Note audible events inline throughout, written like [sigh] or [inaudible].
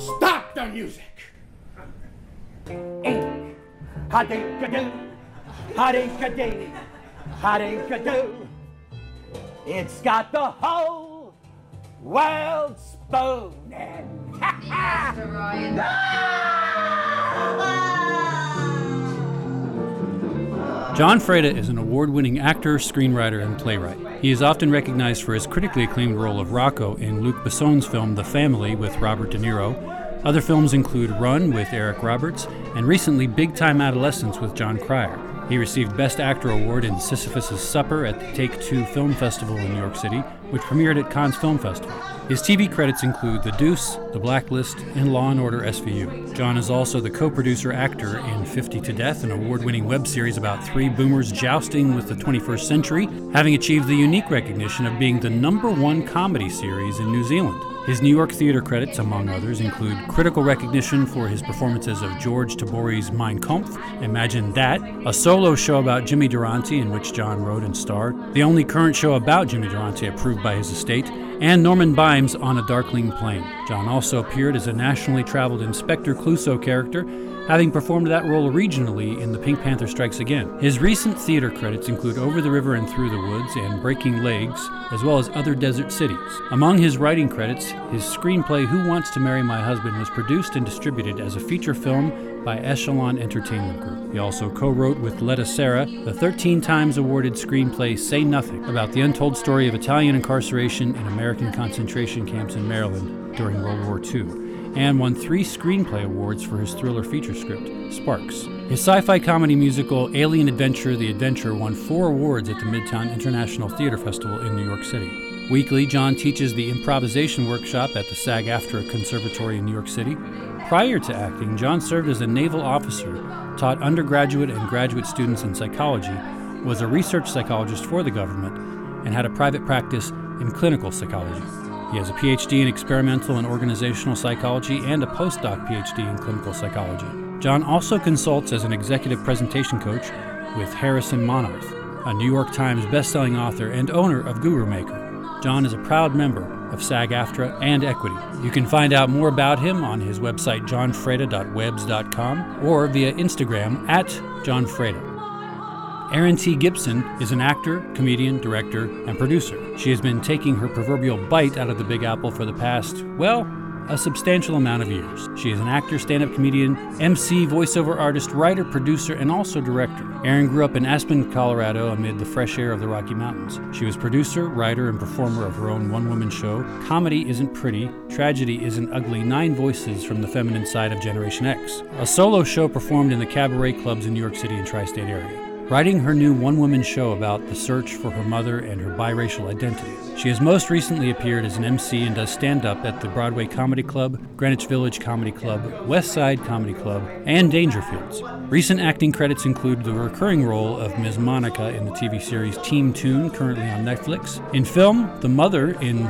Stop the music! Ink, ha-dink-a-doo, ha-dink-a-dee. It's got the whole world spooning. [laughs] Mr. Ryan. Ah! Jon Freda is an award winning actor, screenwriter, and playwright. He is often recognized for his critically acclaimed role of Rocco in Luc Besson's film The Family with Robert De Niro. Other films include Run with Eric Roberts, and recently Big Time Adolescence with Jon Cryer. He received Best Actor Award in Sisyphus' Supper at the Take Two Film Festival in New York City, which premiered at Cannes Film Festival. His TV credits include The Deuce, The Blacklist, and Law and Order SVU. Jon is also the co-producer actor in 50 to Death, an award-winning web series about three boomers jousting with the 21st century, having achieved the unique recognition of being the number one comedy series in New Zealand. His New York theater credits, among others, include critical recognition for his performances of George Tabori's Mein Kampf, Imagine Dat, a solo show about Jimmy Durante in which Jon wrote and starred, the only current show about Jimmy Durante approved by his estate, and Norman Beim's on A Darkling Plain. Jon also appeared as a nationally traveled Inspector Clouseau character, having performed that role regionally in The Pink Panther Strikes Again. His recent theater credits include Over the River and Through the Woods and Breaking Legs, as well as Other Desert Cities. Among his writing credits, his screenplay Who Wants to Marry My Husband was produced and distributed as a feature film by Echelon Entertainment Group. He also co-wrote with Letta Serra the 13 times awarded screenplay Say Nothing about the untold story of Italian incarceration in American concentration camps in Maryland during World War II and won three screenplay awards for his thriller feature script, Sparks. His sci fi comedy musical Alien Adventure The Adventure won four awards at the Midtown International Theater Festival in New York City. Weekly, Jon teaches the improvisation workshop at the SAG AFTRA Conservatory in New York City. Prior to acting, Jon served as a naval officer, taught undergraduate and graduate students in psychology, was a research psychologist for the government, and had a private practice in clinical psychology. He has a PhD in experimental and organizational psychology and a postdoc PhD in clinical psychology. Jon also consults as an executive presentation coach with Harrison Monarth, a New York Times bestselling author and owner of Guru Maker. Jon is a proud member of SAG AFTRA and Equity. You can find out more about him on his website jonfreda.webs.com or via Instagram at jonfreda. Eren T. Gibson is an actor, comedian, director, and producer. She has been taking her proverbial bite out of the Big Apple for the past, well, a substantial amount of years. She is an actor, stand up comedian, MC, voiceover artist, writer, producer, and also director. Eren grew up in Aspen, Colorado, amid the fresh air of the Rocky Mountains. She was producer, writer, and performer of her own one woman show, Comedy Isn't Pretty, Tragedy Isn't Ugly Nine Voices from the Feminine Side of Generation X, a solo show performed in the cabaret clubs in New York City and tri state area writing her new one woman show about the search for her mother and her biracial identity. She has most recently appeared as an MC and does stand up at the Broadway Comedy Club, Greenwich Village Comedy Club, West Side Comedy Club, and Dangerfields. Recent acting credits include the recurring role of Ms. Monica in the TV series Team Toon, currently on Netflix. In film, the mother in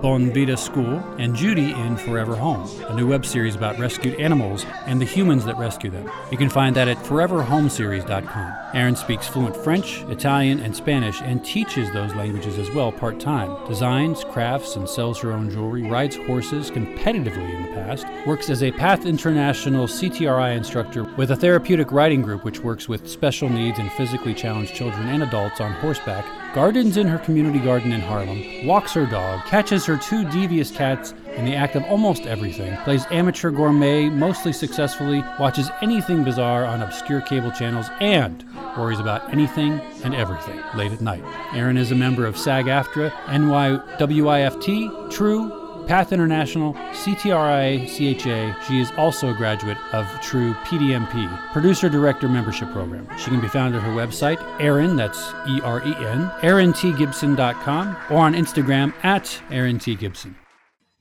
Bon Vita School, and Judy in Forever Home, a new web series about rescued animals and the humans that rescue them. You can find that at foreverhomeseries.com. Eren speaks fluent French, Italian, and Spanish and teaches those languages as well part time. Designs, crafts, and sells her own jewelry, rides horses competitively in the past, works as a Path International CTRI instructor with a therapeutic riding group which works with special needs and physically challenged children and adults on horseback gardens in her community garden in Harlem, walks her dog, catches her two devious cats in the act of almost everything, plays amateur gourmet mostly successfully, watches anything bizarre on obscure cable channels, and worries about anything and everything late at night. Eren is a member of SAG AFTRA, NYWIFT, True, Path International, CTRIA, CHA. She is also a graduate of TRU PDMP, Producer Director Membership Program. She can be found at her website, Eren, that's E R E N, ErenTGibson.com, or on Instagram at Eren T. Gibson.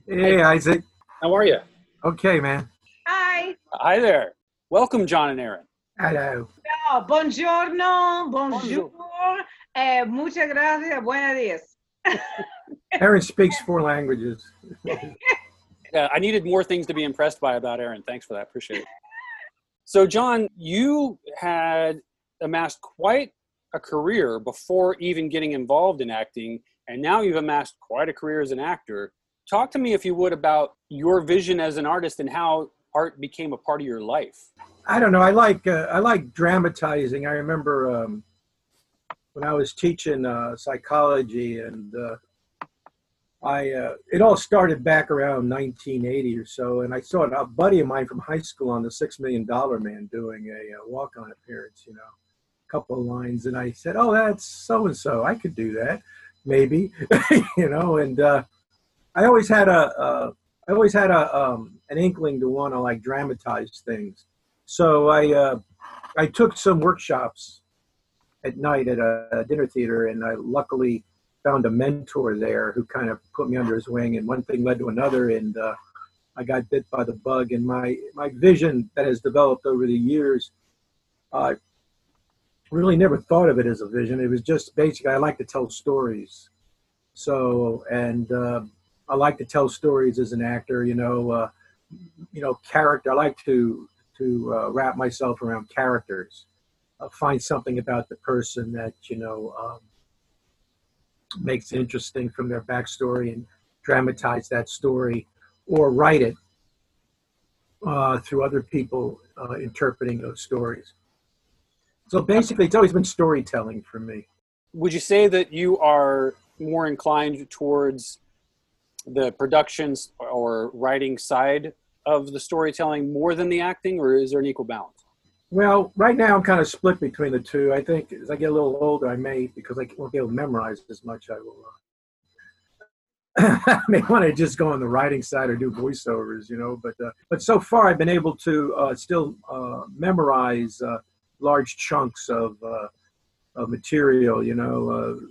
Hey, Isaac. How are you? Okay, man. Hi. Hi there. Welcome, Jon and Eren. Hello. Oh, buongiorno, bonjour, eh, muchas gracias, buenos días. [laughs] Eren speaks four languages. [laughs] Yeah, I needed more things to be impressed by about Eren. Thanks for that. Appreciate it. So, Jon, you had amassed quite a career before even getting involved in acting, and now you've amassed quite a career as an actor. talk to me, if you would, about your vision as an artist and how art became a part of your life. I don't know. I like uh, I like dramatizing. I remember um, when I was teaching uh, psychology, and uh, I uh, it all started back around 1980 or so, and I saw a buddy of mine from high school on the Six Million Dollar Man doing a, uh, walk-on appearance. You know, a couple of lines, and I said, "Oh, that's so and so. I could do that, maybe." [laughs] you know, and uh, I always had a, a I always had a um, an inkling to want to like dramatize things. So I uh, I took some workshops at night at a, a, dinner theater, and I luckily found a mentor there who kind of put me under his wing, and one thing led to another, and uh, I got bit by the bug. And my my vision that has developed over the years, I uh, really never thought of it as a vision. It was just basically I like to tell stories. So and uh, I like to tell stories as an actor. You know, uh, you know, character. I like to to uh, wrap myself around characters. Uh, find something about the person that you know um, makes interesting from their backstory and dramatize that story, or write it uh, through other people uh, interpreting those stories. So basically, it's always been storytelling for me. Would you say that you are more inclined towards the productions or writing side of the storytelling more than the acting, or is there an equal balance? Well, right now I'm kind of split between the two. I think as I get a little older, I may because I won't be able to memorize as much. I will. Uh, [laughs] I may want to just go on the writing side or do voiceovers, you know. But uh, but so far, I've been able to uh, still uh, memorize uh, large chunks of, uh, of material, you know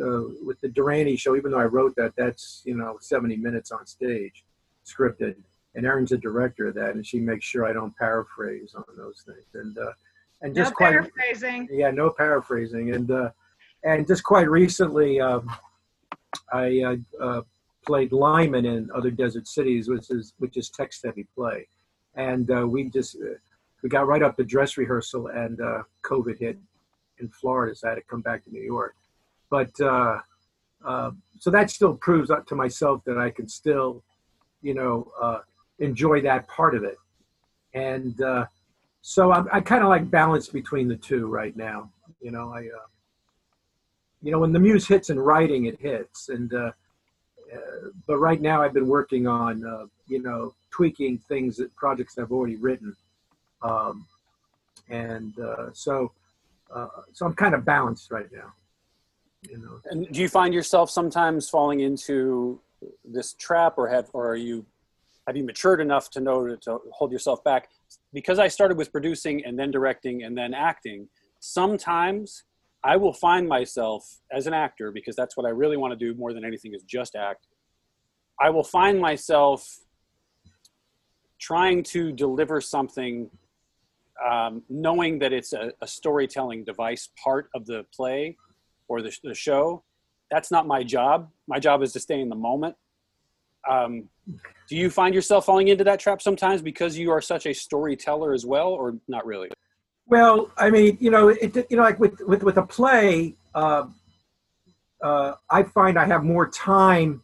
uh, with the Durante show, even though I wrote that, that's you know 70 minutes on stage, scripted, and Eren's the director of that, and she makes sure I don't paraphrase on those things, and uh, and just no quite paraphrasing. yeah, no paraphrasing, and uh, and just quite recently, um, I uh, uh, played Lyman in Other Desert Cities, which is which is text heavy play, and uh, we just uh, we got right up to dress rehearsal, and uh, COVID hit in Florida, so I had to come back to New York. But uh, uh, so that still proves to myself that I can still, you know, uh, enjoy that part of it. And uh, so I'm, I kind of like balance between the two right now. You know, I, uh, you know, when the muse hits in writing, it hits. And uh, but right now I've been working on, you know, tweaking things that projects I've already written. Um, and so, so I'm kind of balanced right now you know. And do you find yourself sometimes falling into this trap, or have, or are you, have you matured enough to know to, to hold yourself back? Because I started with producing and then directing and then acting. Sometimes I will find myself as an actor, because that's what I really want to do more than anything is just act. I will find myself trying to deliver something um, knowing that it's a, a, storytelling device part of the play or the, the show. That's not my job. My job is to stay in the moment. Um, do you find yourself falling into that trap sometimes because you are such a storyteller as well, or not really? Well, I mean, you know, it, you know, like with with with a play, uh, uh, I find I have more time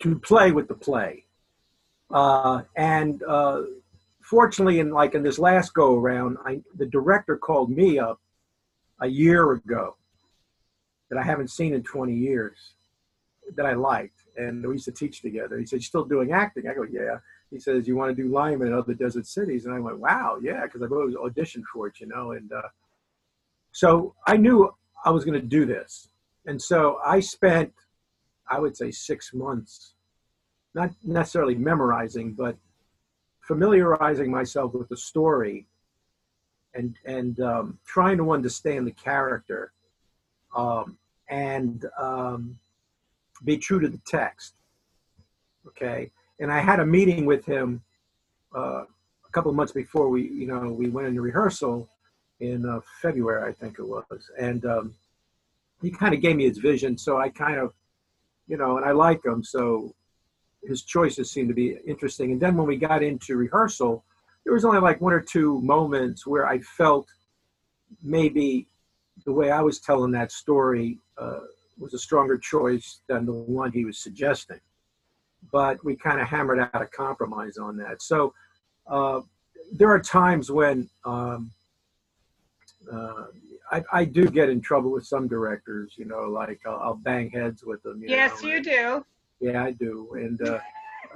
to play with the play, uh, and uh, fortunately, in like in this last go around, I the director called me up a year ago that I haven't seen in 20 years that I liked. And we used to teach together. He said, You're still doing acting? I go, Yeah. He says, You want to do Lyman in other desert cities? And I went, Wow, yeah, because I've always auditioned for it, you know. And uh, so I knew I was going to do this. And so I spent, I would say, six months, not necessarily memorizing, but familiarizing myself with the story and, and um, trying to understand the character. Um, and um, be true to the text. Okay, and I had a meeting with him uh, a couple of months before we, you know, we went into rehearsal in uh, February, I think it was, and um, he kind of gave me his vision. So I kind of, you know, and I like him, so his choices seemed to be interesting. And then when we got into rehearsal, there was only like one or two moments where I felt maybe the way I was telling that story uh, was a stronger choice than the one he was suggesting. but we kind of hammered out a compromise on that. So uh, there are times when um, uh, I, I, do get in trouble with some directors, you know, like I'll, I'll bang heads with them. You yes, know, you do. Yeah, I do. And uh,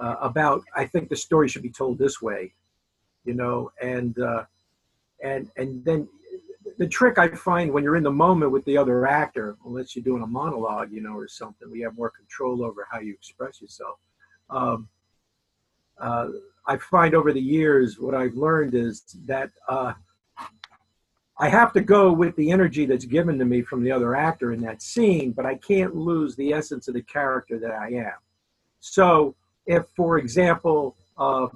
uh, about, I think the story should be told this way, you know, and uh, and and then the trick I find when you're in the moment with the other actor, unless you're doing a monologue, you know, or something, we have more control over how you express yourself. Um, uh, I find over the years what I've learned is that uh, I have to go with the energy that's given to me from the other actor in that scene, but I can't lose the essence of the character that I am. So, if, for example, uh,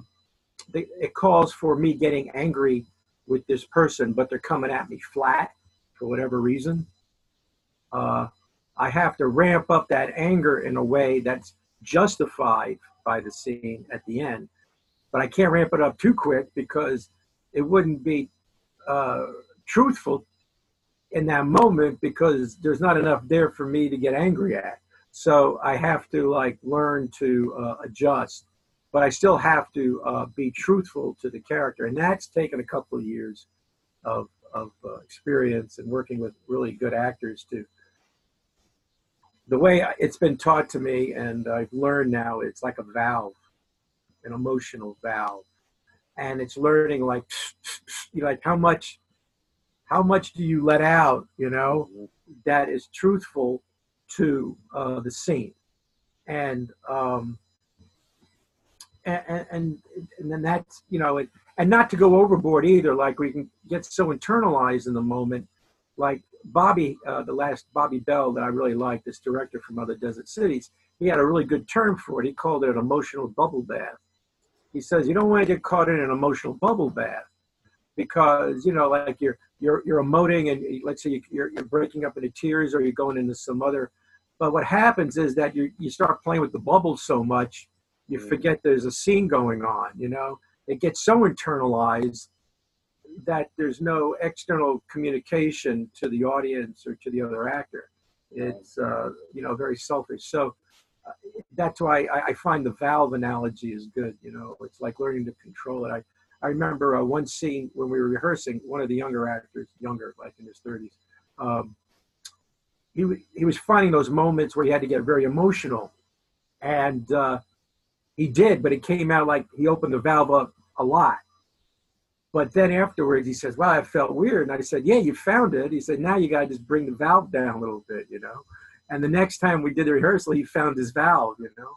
the, it calls for me getting angry with this person, but they're coming at me flat for whatever reason, uh, I have to ramp up that anger in a way that's justified by the scene at the end. But I can't ramp it up too quick because it wouldn't be. Uh, truthful in that moment because there's not enough there for me to get angry at. So I have to like learn to uh, adjust, but I still have to uh, be truthful to the character, and that's taken a couple of years of of uh, experience and working with really good actors to. The way it's been taught to me, and I've learned now, it's like a valve, an emotional valve, and it's learning like, [sniffs] like how much how much do you let out you know that is truthful to uh, the scene and um and, and and then that's you know it, and not to go overboard either like we can get so internalized in the moment. Like bobby uh, the last bobby bell that i really like this director from other desert cities he had a really good term for it. He called it an emotional bubble bath. He says you don't want to get caught in an emotional bubble bath because you know like you're you're you're emoting and let's say you're, you're breaking up into tears or you're going into some other but what happens is that you you start playing with the bubbles so much you forget there's a scene going on you know? It gets so internalized that there's no external communication to the audience or to the other actor. It's uh, you know very selfish. So uh, that's why I, I, find the valve analogy is good you know? It's like learning to control it. I I remember uh, one scene when we were rehearsing, one of the younger actors, younger, like in his 30s, um, he, he was finding those moments where he had to get very emotional. And uh, he did, but it came out like he opened the valve up a lot. But then afterwards, he says, "Well, I felt weird." And I said, "Yeah, you found it." He said, "Now you got to just bring the valve down a little bit, you know." And the next time we did the rehearsal, he found his valve, you know.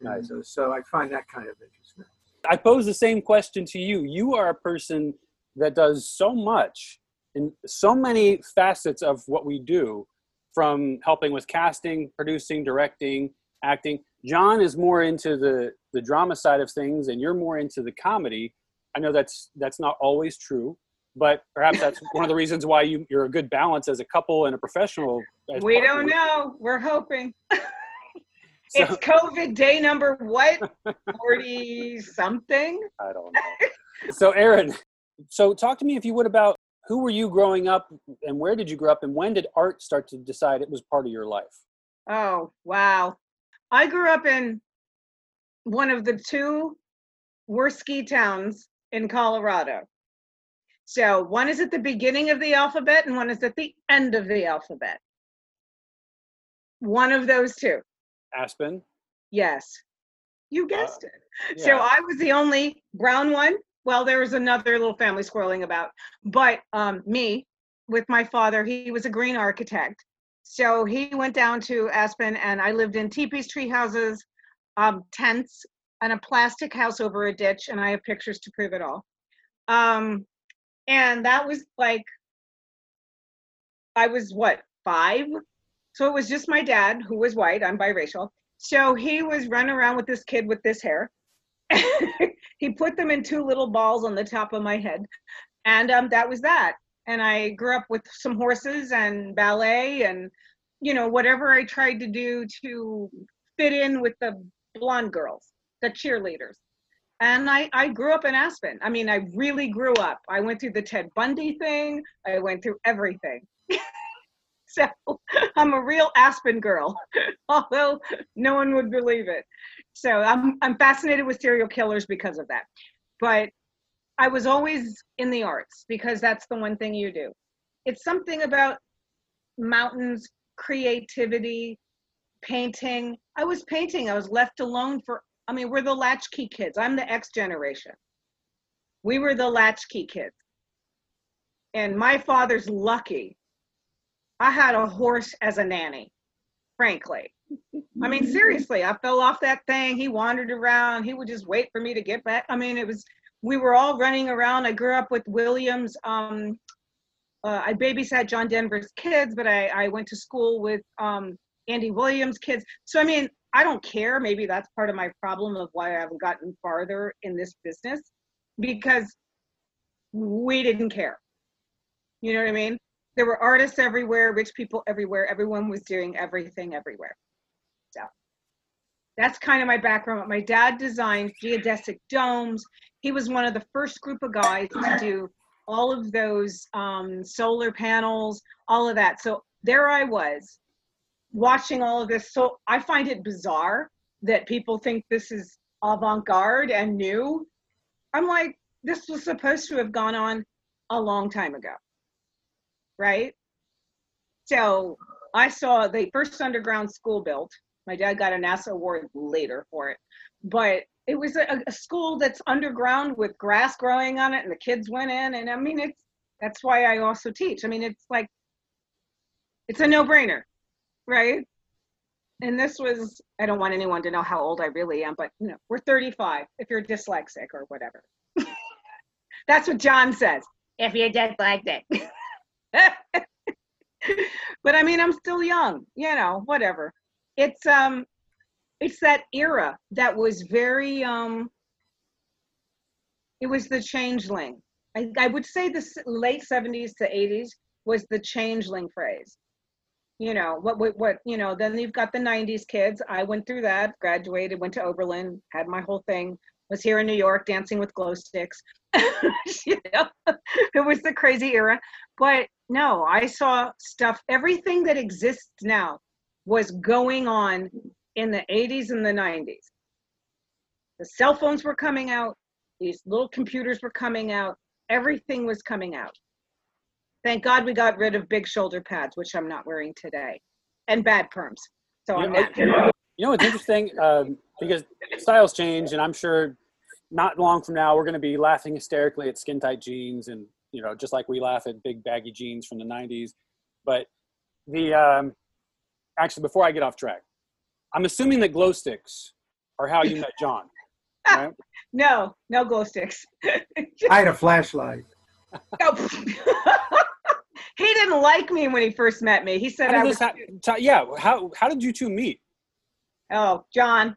Nice. So, so I find that kind of interesting. I pose the same question to you. You are a person that does so much in so many facets of what we do from helping with casting, producing, directing, acting. Jon is more into the the drama side of things and you're more into the comedy. I know that's that's not always true, but perhaps that's one of the reasons why you, you're a good balance as a couple and a professional. We don't know. We're hoping. [laughs] So, it's COVID day number what? 40 something? [laughs] I don't know. so, Eren, so talk to me, if you would, about who were you growing up and where did you grow up and when did art start to decide it was part of your life? Oh, wow. I grew up in one of the two worst ski towns in Colorado. So one is at the beginning of the alphabet and one is at the end of the alphabet. One of those two. Aspen? Yes. You uh, guessed uh, it. Yeah. So I was the only brown one. Well, there was another little family squirreling about, but um, me with my father, he was a green architect. So he went down to Aspen and I lived in teepees, tree houses, um, tents, and a plastic house over a ditch. And I have pictures to prove it all. Um, and that was like, I was what, five so it was just my dad, who was white. I'm biracial. So he was running around with this kid with this hair. [laughs] he put them in two little balls on the top of my head. And um, that was that. And I grew up with some horses and ballet and, you know, whatever I tried to do to fit in with the blonde girls, the cheerleaders. And I, I grew up in Aspen. I mean, I really grew up. I went through the Ted Bundy thing, I went through everything. [laughs] So I'm a real Aspen girl, [laughs] although no one would believe it. So I'm I'm fascinated with serial killers because of that. But I was always in the arts because that's the one thing you do. It's something about mountains, creativity, painting. I was painting. I was left alone for I mean, we're the latchkey kids. I'm the X generation. We were the latchkey kids. And my father's lucky I had a horse as a nanny, frankly. I mean, [laughs] seriously, I fell off that thing. He wandered around. He would just wait for me to get back. I mean, it was, we were all running around. I grew up with Williams. Um, uh, I babysat John Denver's kids, but I, I went to school with um, Andy Williams' kids. So, I mean, I don't care. Maybe that's part of my problem of why I haven't gotten farther in this business because we didn't care. You know what I mean? there were artists everywhere, rich people everywhere. Everyone was doing everything everywhere. So that's kind of my background. My dad designed geodesic domes. He was one of the first group of guys to do all of those um, solar panels, all of that. So there I was watching all of this. So I find it bizarre that people think this is avant garde and new. I'm like, this was supposed to have gone on a long time ago right? So I saw the first underground school built. My dad got a NASA award later for it, but it was a, a, school that's underground with grass growing on it, and the kids went in. And I mean, it's that's why I also teach. I mean, it's like it's a no-brainer, right? And this was I don't want anyone to know how old I really am, but you know, we're 35 if you're dyslexic or whatever. [laughs] that's what Jon says. If you're dyslexic. [laughs] but I mean, I'm still young, you know, whatever. It's um, it's that era that was very um. It was the changeling. I, I would say the late 70s to 80s was the changeling phrase. You know what, what? What? You know. Then you've got the 90s kids. I went through that. Graduated. Went to Oberlin. Had my whole thing. Was here in New York dancing with glow sticks. [laughs] you know, it was the crazy era. But no, I saw stuff, everything that exists now was going on in the 80s and the 90s. The cell phones were coming out, these little computers were coming out, everything was coming out. Thank God we got rid of big shoulder pads, which I'm not wearing today, and bad perms. So you I'm know, You know what's interesting? Um, because styles change, and I'm sure not long from now we're going to be laughing hysterically at skin tight jeans and you know, just like we laugh at big baggy jeans from the 90s. But the, um, actually, before I get off track, I'm assuming that glow sticks are how you met Jon. [laughs] Right? no, no glow sticks. I had a flashlight. [laughs] Oh, [laughs] he didn't like me when he first met me. He said, how I was. Ha- yeah. How, how did you two meet? Oh, Jon,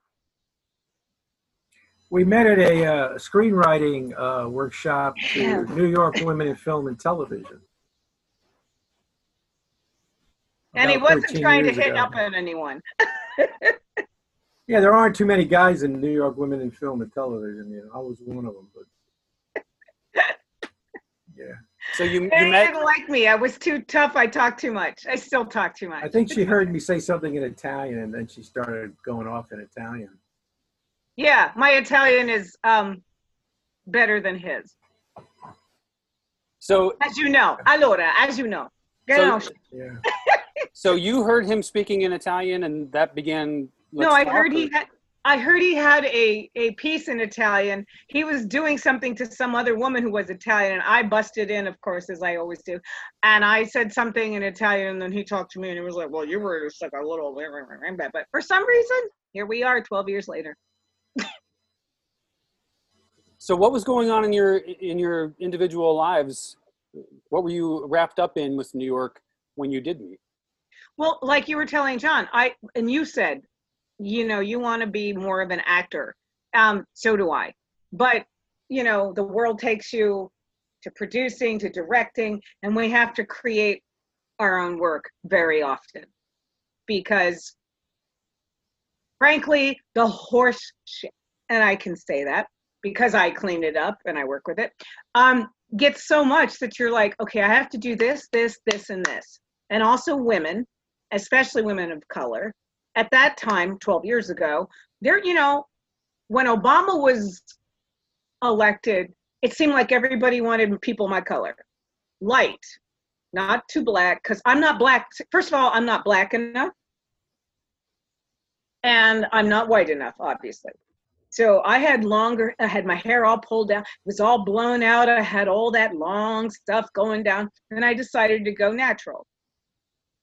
we met at a uh, screenwriting uh, workshop for New York Women in Film and Television. And he wasn't trying to hit ago. up on anyone. Yeah, there aren't too many guys in New York Women in Film and Television. You know, I was one of them, but yeah. So you, you they met... didn't like me. I was too tough. I talked too much. I still talk too much. I think she heard me say something in Italian, and then she started going off in Italian. Yeah, my Italian is um, better than his. So, as you know, allora, as you know. So, yeah. [laughs] so you heard him speaking in Italian, and that began. No, I heard or... he had. I heard he had a a piece in Italian. He was doing something to some other woman who was Italian, and I busted in, of course, as I always do. And I said something in Italian, and then he talked to me, and he was like, "Well, you were just like a little," but for some reason, here we are, twelve years later. so what was going on in your in your individual lives what were you wrapped up in with new york when you did meet well like you were telling john i and you said you know you want to be more of an actor. Um so do i. But you know the world takes you to producing to directing and we have to create our own work very often. Because frankly, the horse shit, and I can say that because I clean it up and I work with it, um, gets so much that you're like, okay, I have to do this, this, this, and this. and also women, especially women of color. At that time, 12 years ago, there, you know, when Obama was elected, it seemed like everybody wanted people my color, light, not too black, because I'm not black. First of all, I'm not black enough, and I'm not white enough, obviously. So I had longer, I had my hair all pulled down, it was all blown out. I had all that long stuff going down, and I decided to go natural.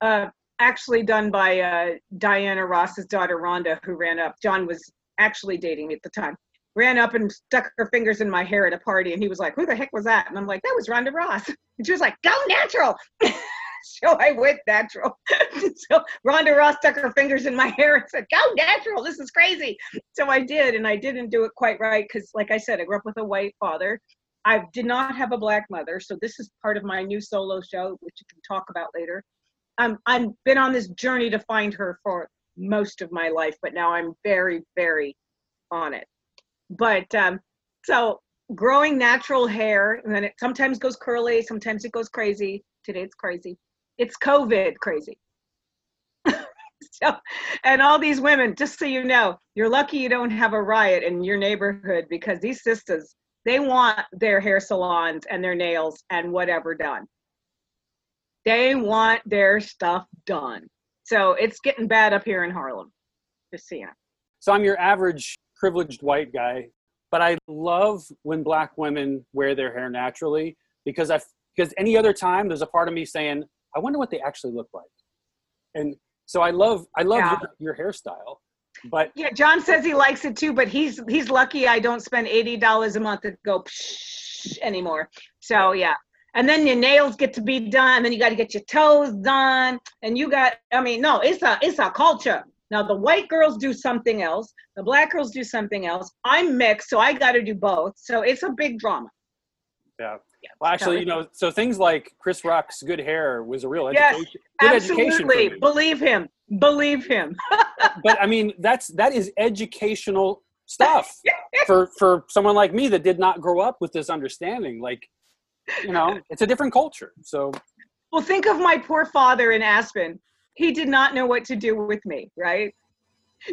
Uh, actually done by uh, Diana Ross's daughter, Rhonda, who ran up. Jon was actually dating me at the time. Ran up and stuck her fingers in my hair at a party, and he was like, "Who the heck was that?" And I'm like, "That was Rhonda Ross." And she was like, "Go natural." [laughs] so I went natural. [laughs] so Rhonda Ross stuck her fingers in my hair and said, "Go natural. This is crazy." So I did, and I didn't do it quite right because, like I said, I grew up with a white father. I did not have a black mother, so this is part of my new solo show, which you can talk about later. I've been on this journey to find her for most of my life, but now I'm very, very on it. But um, so growing natural hair, and then it sometimes goes curly, sometimes it goes crazy. Today it's crazy. It's COVID crazy. [laughs] so, and all these women, just so you know, you're lucky you don't have a riot in your neighborhood because these sisters, they want their hair salons and their nails and whatever done. They want their stuff done. So it's getting bad up here in Harlem. Just seeing. So I'm your average privileged white guy, but I love when black women wear their hair naturally because I because any other time there's a part of me saying I wonder what they actually look like. And so I love I love Yeah. your, your hairstyle, but Yeah, Jon says he likes it too, but he's he's lucky I don't spend eighty dollars a month to go psh anymore. So yeah. And then your nails get to be done, then you got to get your toes done, and you got I mean, no, it's a it's a culture. Now the white girls do something else, the black girls do something else. I'm mixed, so I got to do both. So it's a big drama. yeah. Well, actually, you know, so things like Chris Rock's good hair was a real Yes, education. good education for Absolutely, me. believe him, believe him. [laughs] But I mean, that's that is educational stuff [laughs] for for someone like me that did not grow up with this understanding. Like, you know, it's a different culture. So Well, think of my poor father in Aspen. He did not know what to do with me, right?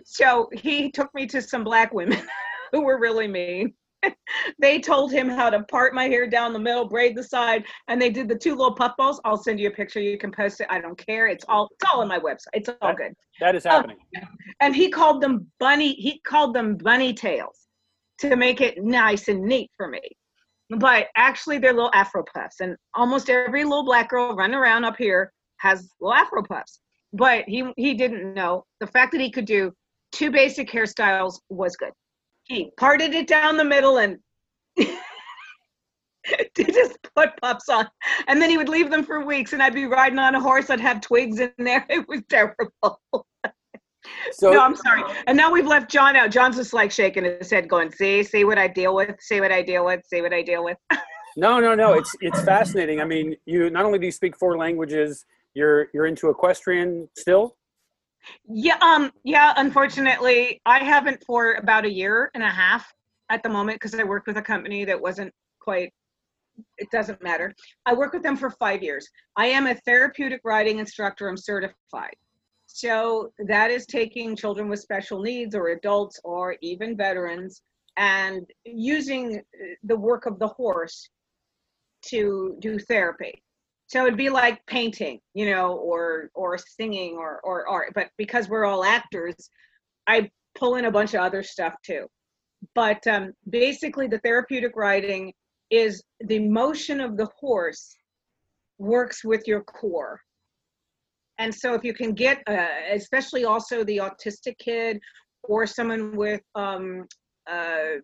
So he took me to some black women [laughs] who were really mean. [laughs] they told him how to part my hair down the middle, braid the side, and they did the two little puff balls. I'll send you a picture. You can post it. I don't care. It's all it's all on my website. It's all good. that is happening. Um, and he called them bunny. He called them bunny tails to make it nice and neat for me. But actually, they're little afro puffs, and almost every little black girl running around up here has little afro puffs. But he he didn't know the fact that he could do two basic hairstyles was good. He parted it down the middle and [laughs] just put puffs on, and then he would leave them for weeks, and I'd be riding on a horse. I'd have twigs in there. [laughs] It was terrible. So no, I'm sorry. And now we've left Jon out. Jon's just like shaking his head, going, "See, see what I deal with. See what I deal with. See what I deal with." [laughs] no, no, no. It's it's fascinating. I mean, you not only do you speak four languages, you're you're into equestrian still. yeah, um, yeah. Unfortunately, I haven't for about a year and a half at the moment because I worked with a company that wasn't quite. It doesn't matter. I worked with them for five years. I am a therapeutic riding instructor. I'm certified. So that is taking children with special needs or adults or even veterans and using uh, the work of the horse to do therapy. So it'd be like painting, you know, or or singing or or art. But because we're all actors, I pull in a bunch of other stuff too. But um, basically, the therapeutic riding is the motion of the horse works with your core. And so if you can get, uh, especially also the autistic kid or someone with, um, uh,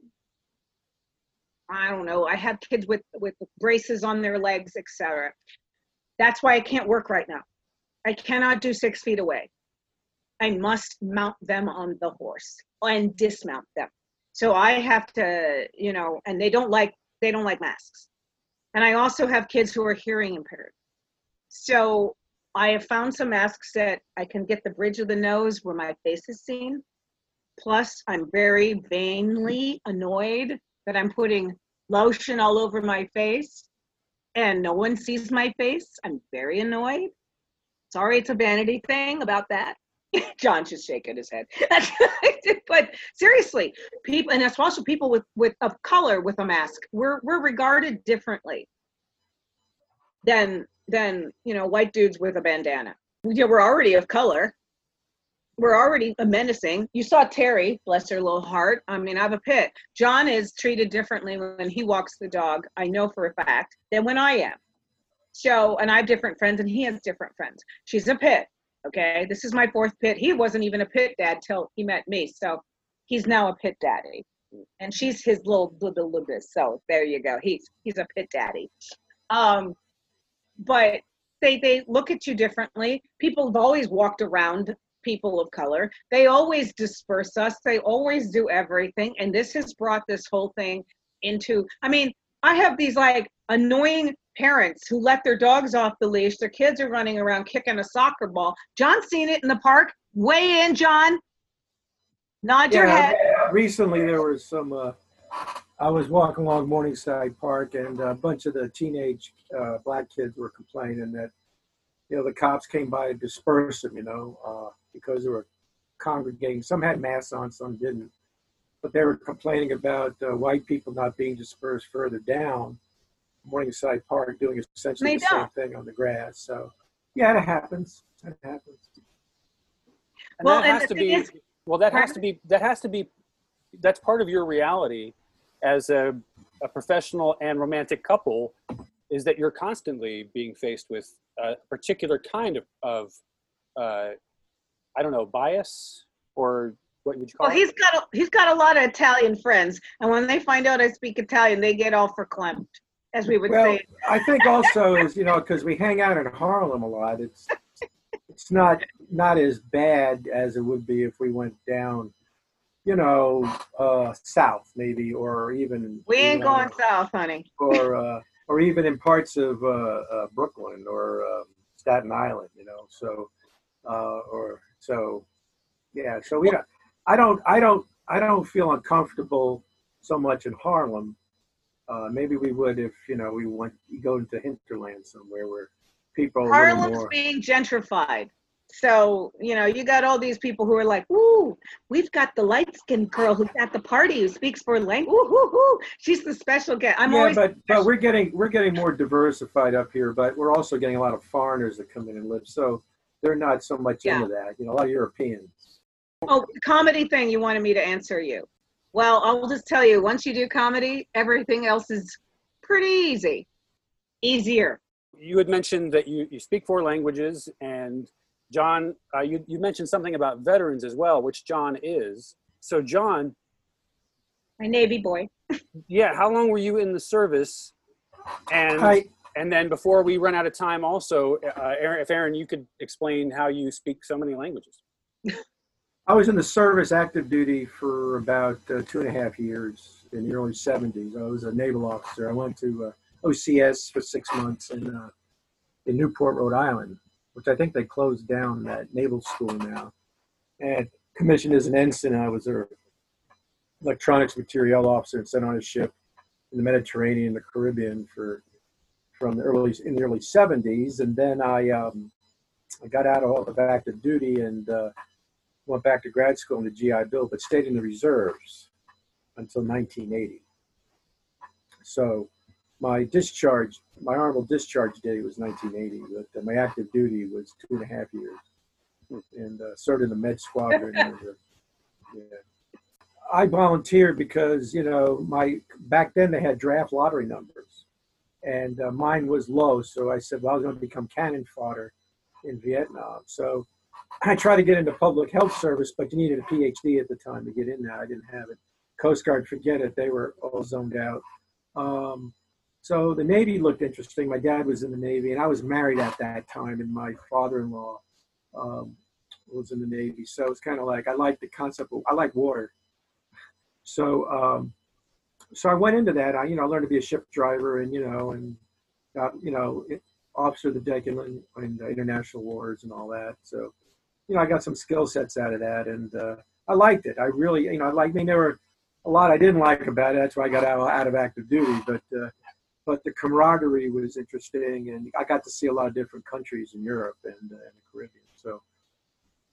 I don't know, I have kids with, with braces on their legs, etc. That's why I can't work right now. I cannot do six feet away. I must mount them on the horse and dismount them. So I have to, you know, and they don't like they don't like masks. And I also have kids who are hearing impaired. So I have found some masks that I can get the bridge of the nose where my face is seen. Plus, I'm very vainly annoyed that I'm putting lotion all over my face and no one sees my face. I'm very annoyed. Sorry, it's a vanity thing about that. [laughs] Jon's just shaking his head. [laughs] but seriously, people, and especially people with with of color with a mask, we're we're regarded differently than than you know white dudes with a bandana. Yeah, we're already of color. We're already menacing. You saw Terry, bless her little heart. I mean, I have a pit. Jon is treated differently when he walks the dog. I know for a fact than when I am. So, and I have different friends, and he has different friends. She's a pit. Okay, this is my fourth pit. He wasn't even a pit dad till he met me, so he's now a pit daddy, and she's his little little. So there you go. He's he's a pit daddy. Um, but they they look at you differently. People have always walked around people of color. They always disperse us. They always do everything, and this has brought this whole thing into. I mean, I have these like annoying parents who let their dogs off the leash. Their kids are running around kicking a soccer ball. Jon's seen it in the park. Weigh in, Jon. Nod yeah, your head. Recently, there was some. Uh, I was walking along Morningside Park, and a bunch of the teenage uh, black kids were complaining that, you know, the cops came by to disperse them, you know, uh, because they were congregating. Some had masks on, some didn't. But they were complaining about uh, white people not being dispersed further down Morningside Park doing essentially they the don't. same thing on the grass. So, yeah, it happens. It happens. And well, that has to be. Is, well, that has to be. That has to be. That's part of your reality as a, a professional and romantic couple is that you're constantly being faced with a particular kind of, of uh, I don't know, bias or what would you call well, it? he's got a, he's got a lot of Italian friends, and when they find out I speak Italian, they get all verklempt as we would well, say. I think also is you know because we hang out in Harlem a lot. It's it's not not as bad as it would be if we went down, you know, uh, south maybe, or even. We ain't going south, honey. Or uh, or even in parts of uh, uh Brooklyn or um, Staten Island, you know. So uh, or so, yeah. So we don't. I don't. I don't. I don't feel uncomfortable so much in Harlem uh, maybe we would if you know we went go into hinterland somewhere where people. Harlem's more... being gentrified. So, you know, you got all these people who are like, ooh, we've got the light skinned girl who's at the party who speaks four languages. Ooh, ooh, ooh. She's the special guest. I'm yeah, always but, but we're getting we're getting more diversified up here, but we're also getting a lot of foreigners that come in and live. So they're not so much yeah. into that. You know, a lot of Europeans. Oh, the comedy thing you wanted me to answer you. Well, I'll just tell you, once you do comedy, everything else is pretty easy, easier. You had mentioned that you, you speak four languages, and Jon, uh, you, you mentioned something about veterans as well, which Jon is. So, Jon, my Navy boy. yeah, how long were you in the service? And I, and then before we run out of time, also, uh, Eren, if Eren, you could explain how you speak so many languages. [laughs] I was in the service active duty for about uh, two and a half years in the early 70s. I was a naval officer. I went to uh, OCS for six months in, uh, in Newport, Rhode Island, which I think they closed down that naval school now. And commissioned as an ensign, I was an electronics materiel officer and sent on a ship in the Mediterranean, the Caribbean for from the early in the early 70s. And then I um, I got out of active duty and uh, went back to grad school in the GI Bill, but stayed in the reserves until 1980. So my discharge, my honorable discharge date was 1980, but uh, my active duty was two and a half years, and uh, served in the Med Squadron. [laughs] yeah. I volunteered because you know my back then they had draft lottery numbers, and uh, mine was low, so I said, well, I was going to become cannon fodder in Vietnam. So I tried to get into public health service, but you needed a PhD at the time to get in there. I didn't have it. Coast Guard, forget it. They were all zoned out. Um, so the Navy looked interesting. My dad was in the Navy, and I was married at that time, and my father-in-law um, was in the Navy. So it's kind of like I like the concept. Of, I like water. So um, so I went into that. I you know I learned to be a ship driver, and you know, and got you know officer of the deck in, in international wars and all that. So you know, I got some skill sets out of that, and uh, I liked it. I really, you know, I like. I mean, there were a lot I didn't like about it. That's why I got out, out of active duty. But uh, but the camaraderie was interesting, and I got to see a lot of different countries in Europe and, uh, and the Caribbean. So,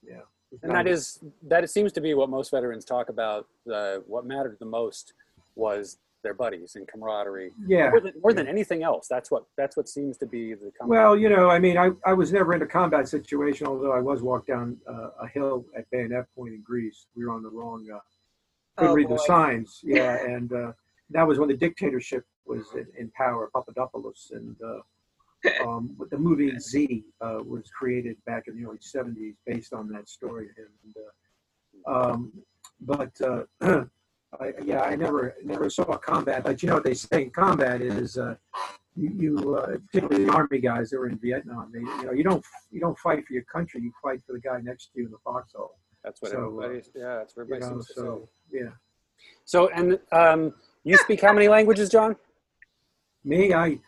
yeah. And that is that it seems to be what most veterans talk about. Uh, what mattered the most was their buddies and camaraderie. Yeah. More than, more than anything else, that's what that's what seems to be the. common- Well, you know, I mean, I, I was never in a combat situation, although I was walked down uh, a hill at Bayonet Point in Greece. We were on the wrong, uh, couldn't Oh, read the signs. [laughs] Yeah, and uh, that was when the dictatorship was in, in power, Papadopoulos, and [laughs] uh, um, the movie Z uh, was created back in the early '70s based on that story. And, uh, um, but uh, [clears throat] I, yeah, I never never saw combat. But you know what they say in combat is uh, you, you uh, particularly the army guys that were in Vietnam. They, you know, you don't you don't fight for your country. You fight for the guy next to you in the foxhole. that's what so, uh, everybody. Yeah, that's what You everybody know, seems to say. so yeah. So, and um, you speak how many languages, Jon? Me, I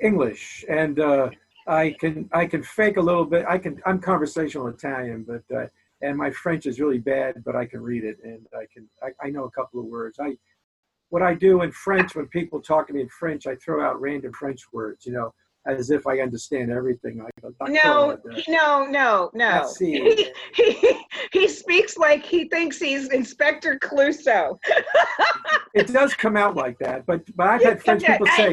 English, and uh, I can I can fake a little bit. I can I'm conversational Italian, but uh, and my French is really bad, but I can read it, and I can I, I know a couple of words. I what I do in French when people talk to me in French, I throw out random French words, you know, as if I understand everything. I go, No, no, no, no. He, he, he speaks like he thinks he's Inspector Clouseau. [laughs] It does come out like that, but but I've had French people say.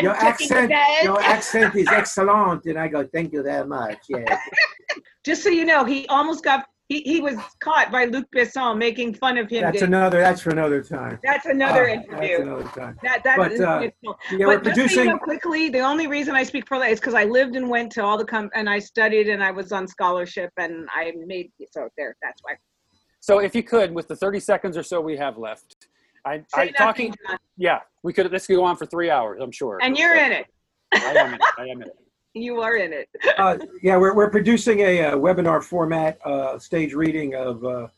Your accent, your [laughs] accent is excellent, and I go, thank you very much. Yeah, [laughs] Just so you know, he almost got he, he was caught by Luc Besson making fun of him. that's Dave. another. That's for another time. That's another Ah, interview. That's another time. That that But, is uh, beautiful. Yeah, we're but just so you know quickly, the only reason I speak for that is because I lived and went to all the com- and I studied and I was on scholarship and I made so there. That's why. So, if you could, with the 30 seconds or so we have left, I, Say I talking. Jon. Yeah, we could. This could go on for three hours. I'm sure. And you're in it. I am in it. I am in it. You are in it. [laughs] Uh, yeah, we're we're producing a, uh webinar format uh, stage reading of. Uh,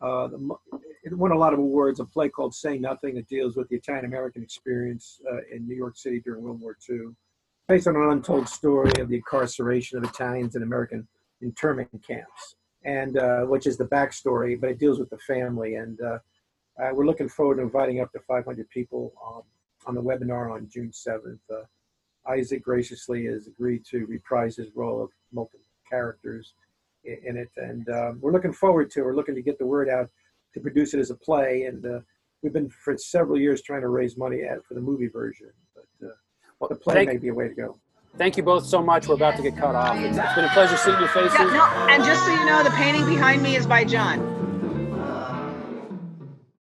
uh, the, it won a lot of awards. A play called "Say Nothing" that deals with the Italian American experience uh, in New York City during World War II, based on an untold story of the incarceration of Italians in American internment camps, and which is the backstory, but it deals with the family. And we're looking forward to inviting up to 500 people um, on the webinar on June 7th. Isaac graciously has agreed to reprise his role of multiple characters in it, and um, we're looking forward to. it. We're looking to get the word out to produce it as a play, and uh, we've been for several years trying to raise money at, for the movie version, but uh, Well, the play may be a way to go. thank you both so much. We're about to get cut off. It's, it's been a pleasure seeing your faces. Yeah, no, and just so you know, the painting behind me is by Jon.